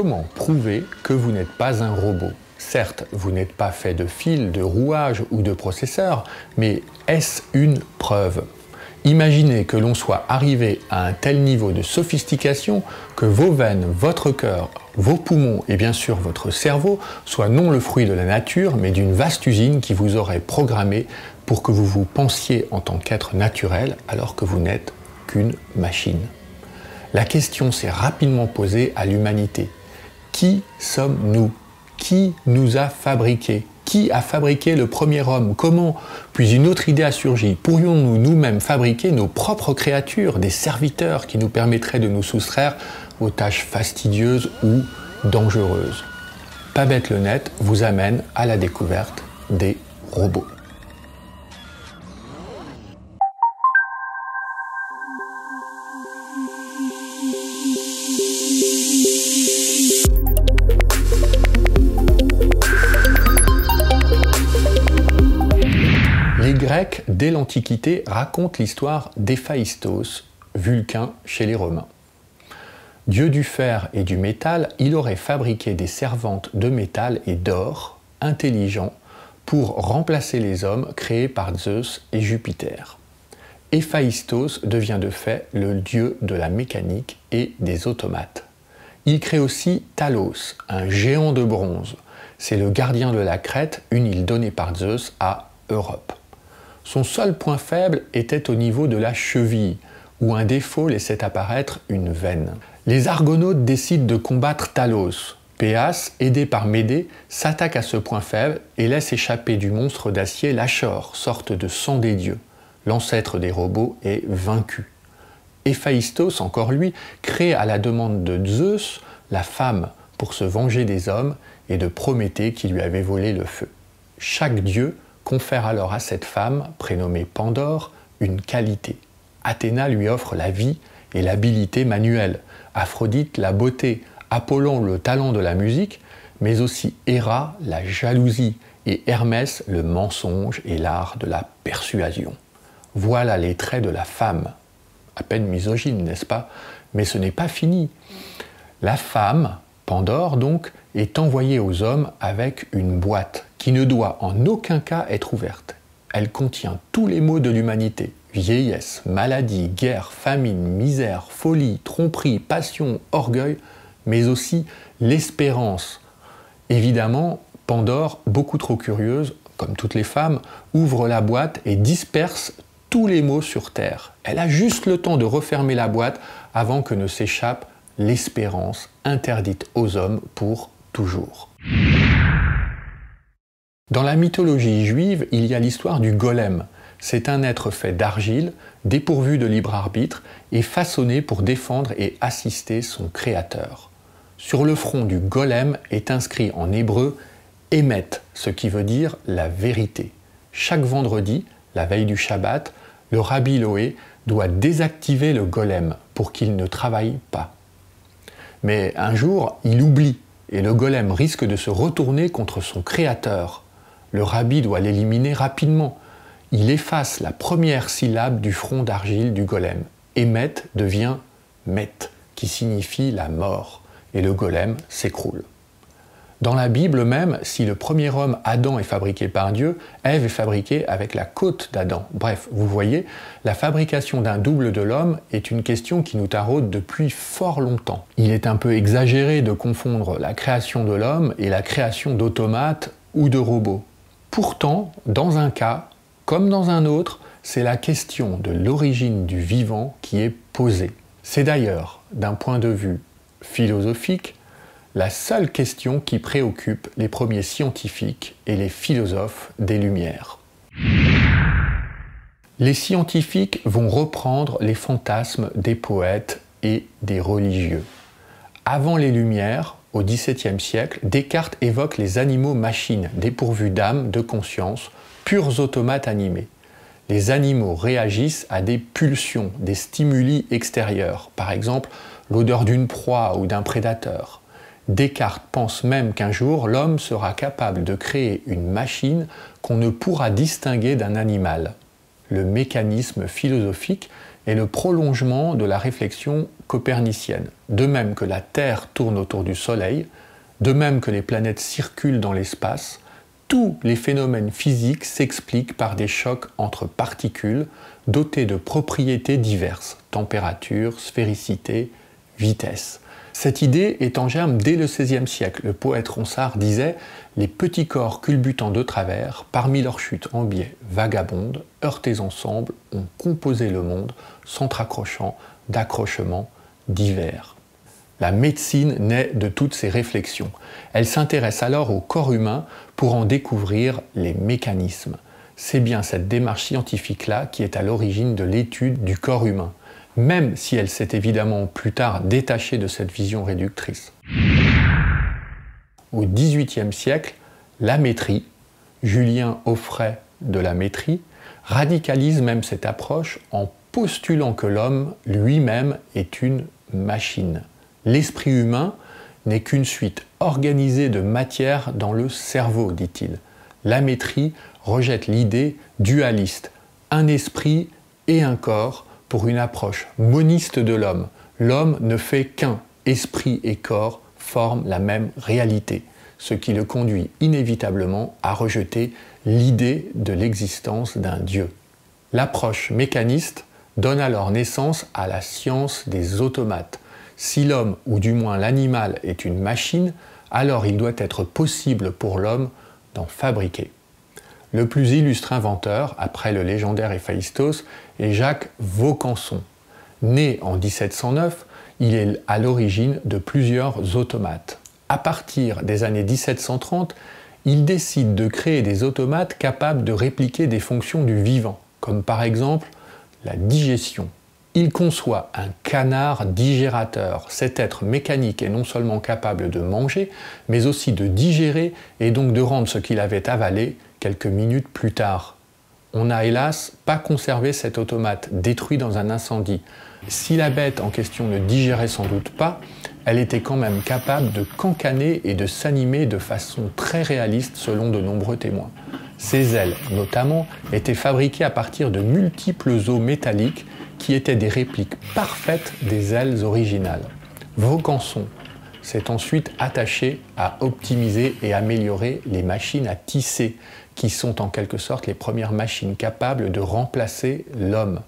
comment prouver que vous n'êtes pas un robot? Certes, vous n'êtes pas fait de fil, de rouage ou de processeur, mais est-ce une preuve? Imaginez que l'on soit arrivé à un tel niveau de sophistication que vos veines, votre cœur, vos poumons et bien sûr votre cerveau soient non le fruit de la nature, mais d'une vaste usine qui vous aurait programmé pour que vous vous pensiez en tant qu'être naturel alors que vous n'êtes qu'une machine. La question s'est rapidement posée à l'humanité. Qui sommes-nous? Qui nous a fabriqués Qui a fabriqué le premier homme? Comment Puis une autre idée a surgi. Pourrions-nous nous-mêmes fabriquer nos propres créatures, des serviteurs qui nous permettraient de nous soustraire aux tâches fastidieuses ou dangereuses? Pas bête le net vous amène à la découverte des robots. Dès l'Antiquité, racontent l'histoire d'Héphaïstos, Vulcain chez les Romains. Dieu du fer et du métal, il aurait fabriqué des servantes de métal et d'or, intelligents, pour remplacer les hommes créés par Zeus et Jupiter. Héphaïstos devient de fait le dieu de la mécanique et des automates. Il crée aussi Talos, un géant de bronze. C'est le gardien de la Crète, une île donnée par Zeus à Europe. Son seul point faible était au niveau de la cheville, où un défaut laissait apparaître une veine. Les Argonautes décident de combattre Talos. Péas, aidé par Médée, s'attaque à ce point faible et laisse échapper du monstre d'acier l'Achor, sorte de sang des dieux. L'ancêtre des robots est vaincu. Héphaïstos, encore lui, crée à la demande de Zeus la femme pour se venger des hommes et de Prométhée qui lui avait volé le feu. Chaque dieu confère alors à cette femme, prénommée Pandore, une qualité. Athéna lui offre la vie et l'habilité manuelle, Aphrodite la beauté, Apollon le talent de la musique, mais aussi Héra la jalousie et Hermès le mensonge et l'art de la persuasion. Voilà les traits de la femme. À peine misogyne, n'est-ce pas? Mais ce n'est pas fini. La femme, Pandore donc, est envoyée aux hommes avec une boîte qui ne doit en aucun cas être ouverte. Elle contient tous les maux de l'humanité vieillesse, maladie, guerre, famine, misère, folie, tromperie, passion, orgueil, mais aussi l'espérance. Évidemment, Pandore, beaucoup trop curieuse, comme toutes les femmes, ouvre la boîte et disperse tous les maux sur Terre. Elle a juste le temps de refermer la boîte avant que ne s'échappe l'espérance interdite aux hommes pour toujours. Dans la mythologie juive, il y a l'histoire du golem. C'est un être fait d'argile, dépourvu de libre arbitre et façonné pour défendre et assister son créateur. Sur le front du golem est inscrit en hébreu Emet, ce qui veut dire la vérité. Chaque vendredi, la veille du Shabbat, le rabbi Loé doit désactiver le golem pour qu'il ne travaille pas. Mais un jour, il oublie et le golem risque de se retourner contre son créateur. Le rabbi doit l'éliminer rapidement. Il efface la première syllabe du front d'argile du golem. Emet devient Met, qui signifie la mort, et le golem s'écroule. Dans la Bible même, si le premier homme, Adam, est fabriqué par Dieu, Ève est fabriquée avec la côte d'Adam. Bref, vous voyez, la fabrication d'un double de l'homme est une question qui nous taraude depuis fort longtemps. Il est un peu exagéré de confondre la création de l'homme et la création d'automates ou de robots. Pourtant, dans un cas, comme dans un autre, c'est la question de l'origine du vivant qui est posée. C'est d'ailleurs, d'un point de vue philosophique, la seule question qui préoccupe les premiers scientifiques et les philosophes des Lumières. Les scientifiques vont reprendre les fantasmes des poètes et des religieux. Avant les Lumières, au XVIIe siècle, Descartes évoque les animaux-machines dépourvus d'âme, de conscience, purs automates animés. Les animaux réagissent à des pulsions, des stimuli extérieurs, par exemple l'odeur d'une proie ou d'un prédateur. Descartes pense même qu'un jour l'homme sera capable de créer une machine qu'on ne pourra distinguer d'un animal. le mécanisme philosophique est le prolongement de la réflexion copernicienne. De même que la Terre tourne autour du Soleil, de même que les planètes circulent dans l'espace, tous les phénomènes physiques s'expliquent par des chocs entre particules dotées de propriétés diverses, température, sphéricité, vitesse. Cette idée est en germe dès le XVIe siècle. Le poète Ronsard disait Les petits corps culbutant de travers, parmi leurs chutes en biais vagabondes, heurtés ensemble, ont composé le monde, s'entr'accrochant d'accrochements divers. La médecine naît de toutes ces réflexions. Elle s'intéresse alors au corps humain pour en découvrir les mécanismes. C'est bien cette démarche scientifique-là qui est à l'origine de l'étude du corps humain, même si elle s'est évidemment plus tard détachée de cette vision réductrice. Au XVIIIe siècle, la métrie, Julien Offray de la métrie, radicalise même cette approche en postulant que l'homme lui-même est une machine. L'esprit humain n'est qu'une suite organisée de matière dans le cerveau, dit-il. La métrie rejette l'idée dualiste, un esprit et un corps, pour une approche moniste de l'homme. L'homme ne fait qu'un, esprit et corps forment la même réalité, ce qui le conduit inévitablement à rejeter l'idée de l'existence d'un Dieu. L'approche mécaniste donne alors naissance à la science des automates, si l'homme, ou du moins l'animal, est une machine, alors il doit être possible pour l'homme d'en fabriquer. Le plus illustre inventeur, après le légendaire Héphaïstos, est Jacques Vaucanson. Né en 1709, il est à l'origine de plusieurs automates. À partir des années 1730, il décide de créer des automates capables de répliquer des fonctions du vivant, comme par exemple la digestion, il conçoit un canard digérateur. Cet être mécanique est non seulement capable de manger, mais aussi de digérer et donc de rendre ce qu'il avait avalé quelques minutes plus tard. On n'a hélas pas conservé cet automate détruit dans un incendie. Si la bête en question ne digérait sans doute pas, elle était quand même capable de cancaner et de s'animer de façon très réaliste selon de nombreux témoins. Ses ailes, notamment, étaient fabriquées à partir de multiples os métalliques qui étaient des répliques parfaites des ailes originales. Vaucanson s'est ensuite attaché à optimiser et améliorer les machines à tisser, qui sont en quelque sorte les premières machines capables de remplacer l'homme.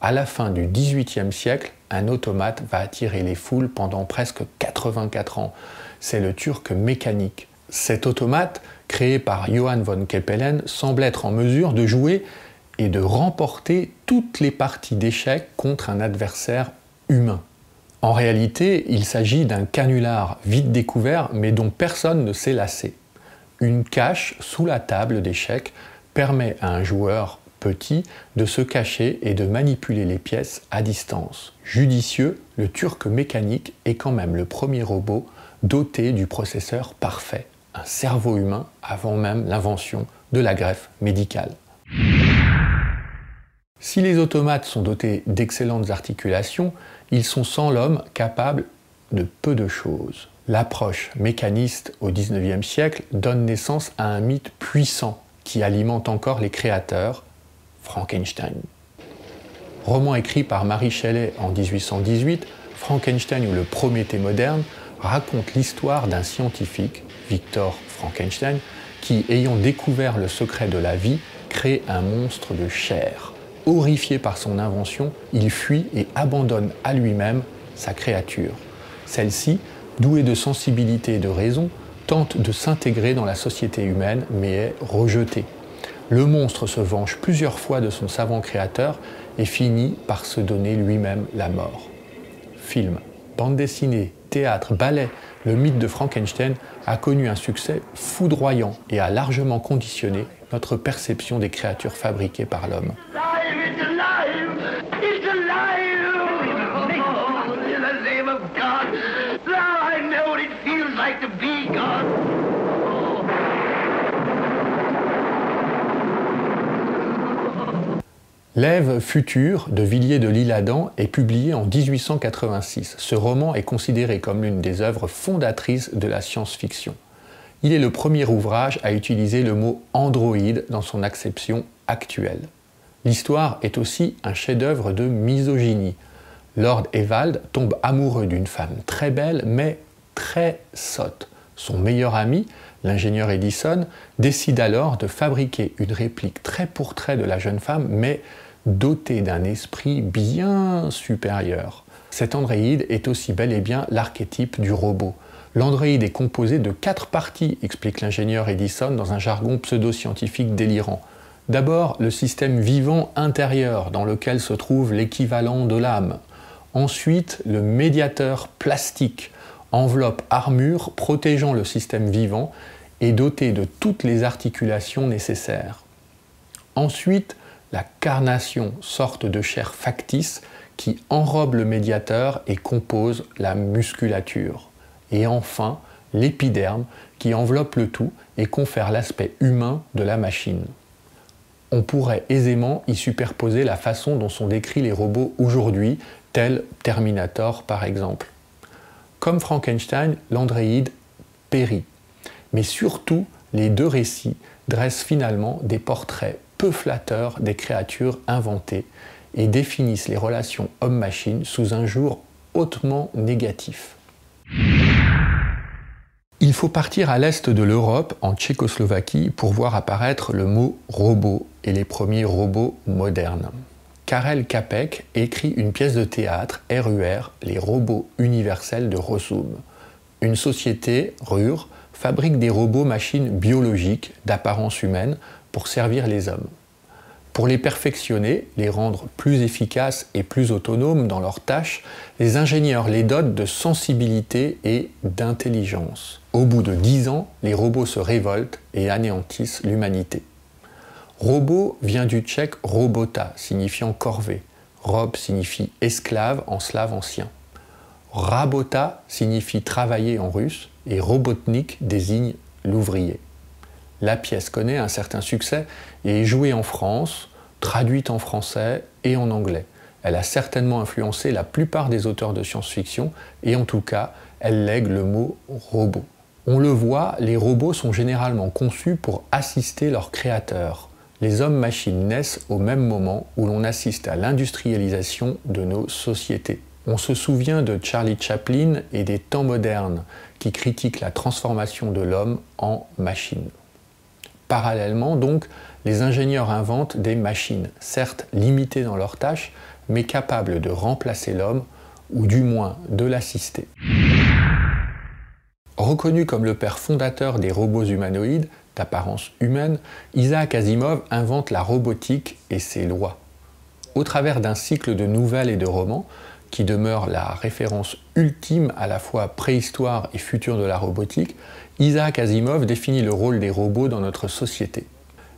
À la fin du XVIIIe siècle, un automate va attirer les foules pendant presque 84 ans. C'est le turc mécanique. Cet automate, créé par Johann von Keppelen, semble être en mesure de jouer et de remporter toutes les parties d'échecs contre un adversaire humain. En réalité, il s'agit d'un canular vite découvert mais dont personne ne s'est lassé. Une cache sous la table d'échecs permet à un joueur petit de se cacher et de manipuler les pièces à distance. Judicieux, le turc mécanique est quand même le premier robot doté du processeur parfait, un cerveau humain avant même l'invention de la greffe médicale. Si les automates sont dotés d'excellentes articulations, ils sont sans l'homme capables de peu de choses. L'approche mécaniste au XIXe siècle donne naissance à un mythe puissant qui alimente encore les créateurs, Frankenstein. Roman écrit par Marie Shelley en 1818, Frankenstein ou le Prométhée moderne raconte l'histoire d'un scientifique, Victor Frankenstein, qui, ayant découvert le secret de la vie, crée un monstre de chair. Horrifié par son invention, il fuit et abandonne à lui-même sa créature. Celle-ci, douée de sensibilité et de raison, tente de s'intégrer dans la société humaine mais est rejetée. Le monstre se venge plusieurs fois de son savant créateur et finit par se donner lui-même la mort. Film, bande dessinée, théâtre, ballet, le mythe de Frankenstein a connu un succès foudroyant et a largement conditionné notre perception des créatures fabriquées par l'homme. L'Ève future de Villiers de l'Isle-Adam est publié en 1886. Ce roman est considéré comme l'une des œuvres fondatrices de la science-fiction. Il est le premier ouvrage à utiliser le mot androïde dans son acception actuelle. L'histoire est aussi un chef-d'œuvre de misogynie. Lord Evald tombe amoureux d'une femme très belle mais très sotte. Son meilleur ami, l'ingénieur Edison, décide alors de fabriquer une réplique très pour trait de la jeune femme mais dotée d'un esprit bien supérieur. Cet androïde est aussi bel et bien l'archétype du robot. L'androïde est composé de quatre parties, explique l'ingénieur Edison dans un jargon pseudo-scientifique délirant. D'abord, le système vivant intérieur dans lequel se trouve l'équivalent de l'âme. Ensuite, le médiateur plastique, enveloppe armure protégeant le système vivant et doté de toutes les articulations nécessaires. Ensuite, la carnation, sorte de chair factice qui enrobe le médiateur et compose la musculature. Et enfin, l'épiderme qui enveloppe le tout et confère l'aspect humain de la machine on pourrait aisément y superposer la façon dont sont décrits les robots aujourd'hui, tels Terminator par exemple. Comme Frankenstein, l'androïde périt. Mais surtout, les deux récits dressent finalement des portraits peu flatteurs des créatures inventées et définissent les relations homme-machine sous un jour hautement négatif. Il faut partir à l'est de l'Europe, en Tchécoslovaquie, pour voir apparaître le mot robot et les premiers robots modernes. Karel Capek écrit une pièce de théâtre, RUR, Les robots universels de Rossum. Une société, RUR, fabrique des robots machines biologiques d'apparence humaine pour servir les hommes. Pour les perfectionner, les rendre plus efficaces et plus autonomes dans leurs tâches, les ingénieurs les dotent de sensibilité et d'intelligence. Au bout de dix ans, les robots se révoltent et anéantissent l'humanité. Robot vient du tchèque robota, signifiant corvée. Rob signifie esclave en slave ancien. Rabota signifie travailler en russe et robotnik désigne l'ouvrier. La pièce connaît un certain succès et est jouée en France, traduite en français et en anglais. Elle a certainement influencé la plupart des auteurs de science-fiction et en tout cas, elle lègue le mot robot. On le voit, les robots sont généralement conçus pour assister leurs créateurs. Les hommes-machines naissent au même moment où l'on assiste à l'industrialisation de nos sociétés. On se souvient de Charlie Chaplin et des temps modernes qui critiquent la transformation de l'homme en machine. Parallèlement, donc, les ingénieurs inventent des machines, certes limitées dans leurs tâches, mais capables de remplacer l'homme, ou du moins de l'assister. Reconnu comme le père fondateur des robots humanoïdes, d'apparence humaine, Isaac Asimov invente la robotique et ses lois. Au travers d'un cycle de nouvelles et de romans, qui demeure la référence ultime à la fois préhistoire et future de la robotique, Isaac Asimov définit le rôle des robots dans notre société.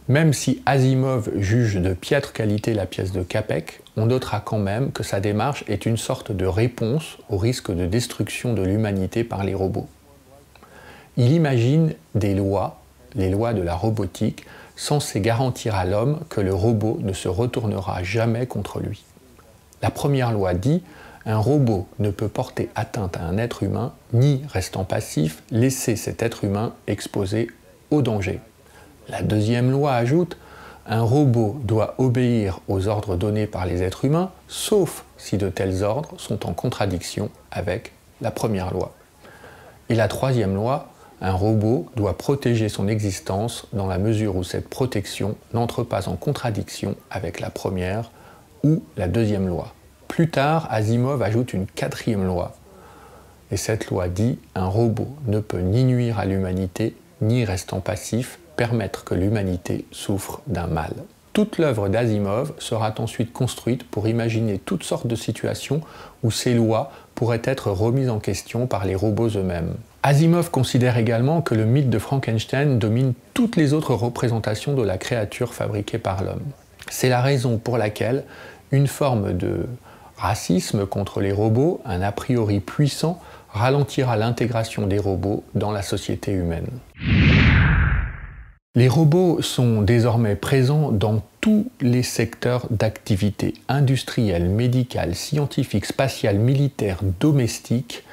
Même si Asimov juge de piètre qualité la pièce de Capek, on notera quand même que sa démarche est une sorte de réponse au risque de destruction de l'humanité par les robots. Il imagine des lois, les lois de la robotique, censées garantir à l'homme que le robot ne se retournera jamais contre lui. La première loi dit un robot ne peut porter atteinte à un être humain, ni, restant passif, laisser cet être humain exposé au danger. La deuxième loi ajoute un robot doit obéir aux ordres donnés par les êtres humains, sauf si de tels ordres sont en contradiction avec la première loi. Et la troisième loi, un robot doit protéger son existence dans la mesure où cette protection n'entre pas en contradiction avec la première ou la deuxième loi. Plus tard, Asimov ajoute une quatrième loi. Et cette loi dit un robot ne peut ni nuire à l'humanité, ni restant passif, permettre que l'humanité souffre d'un mal. Toute l'œuvre d'Asimov sera ensuite construite pour imaginer toutes sortes de situations où ces lois pourraient être remises en question par les robots eux-mêmes. Asimov considère également que le mythe de Frankenstein domine toutes les autres représentations de la créature fabriquée par l'homme. C'est la raison pour laquelle une forme de racisme contre les robots, un a priori puissant, ralentira l'intégration des robots dans la société humaine. Les robots sont désormais présents dans tous les secteurs d'activité industrielle, médicale, scientifique, spatiale, militaire, domestique.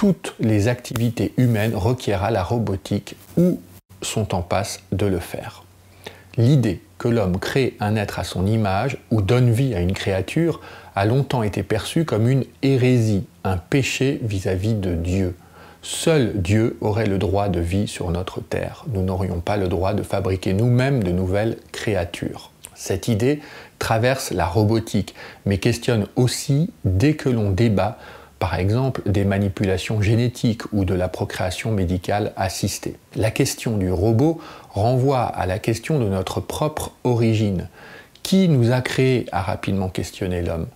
Toutes les activités humaines requièrent la robotique ou sont en passe de le faire. L'idée que l'homme crée un être à son image ou donne vie à une créature a longtemps été perçu comme une hérésie, un péché vis-à-vis de Dieu. Seul Dieu aurait le droit de vie sur notre terre. Nous n'aurions pas le droit de fabriquer nous-mêmes de nouvelles créatures. Cette idée traverse la robotique, mais questionne aussi, dès que l'on débat, par exemple des manipulations génétiques ou de la procréation médicale assistée. La question du robot renvoie à la question de notre propre origine. Qui nous a créés a rapidement questionné l'homme?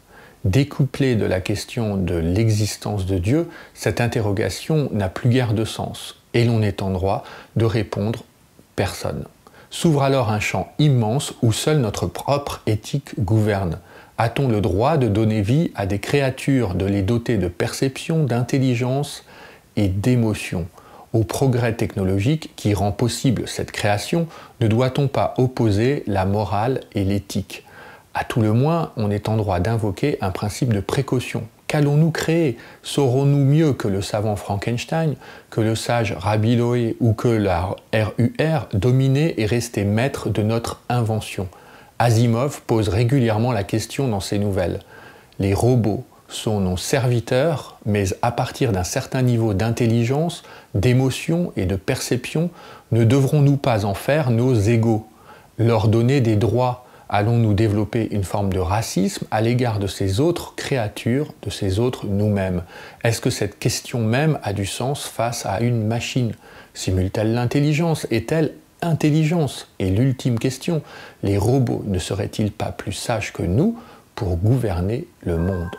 Découplée de la question de l'existence de Dieu, cette interrogation n'a plus guère de sens et l'on est en droit de répondre personne. S'ouvre alors un champ immense où seule notre propre éthique gouverne. A-t-on le droit de donner vie à des créatures, de les doter de perception, d'intelligence et d'émotion? Au progrès technologique qui rend possible cette création, ne doit-on pas opposer la morale et l'éthique? À tout le moins, on est en droit d'invoquer un principe de précaution. Qu'allons-nous créer? Saurons-nous mieux que le savant Frankenstein, que le sage Rabbi ou que la RUR dominer et rester maître de notre invention? Asimov pose régulièrement la question dans ses nouvelles. Les robots sont nos serviteurs, mais à partir d'un certain niveau d'intelligence, d'émotion et de perception, ne devrons-nous pas en faire nos égaux? Leur donner des droits Allons-nous développer une forme de racisme à l'égard de ces autres créatures, de ces autres nous-mêmes? Est-ce que cette question même a du sens face à une machine? Simule-t-elle l'intelligence? Est-elle intelligence Et l'ultime question, les robots ne seraient-ils pas plus sages que nous pour gouverner le monde?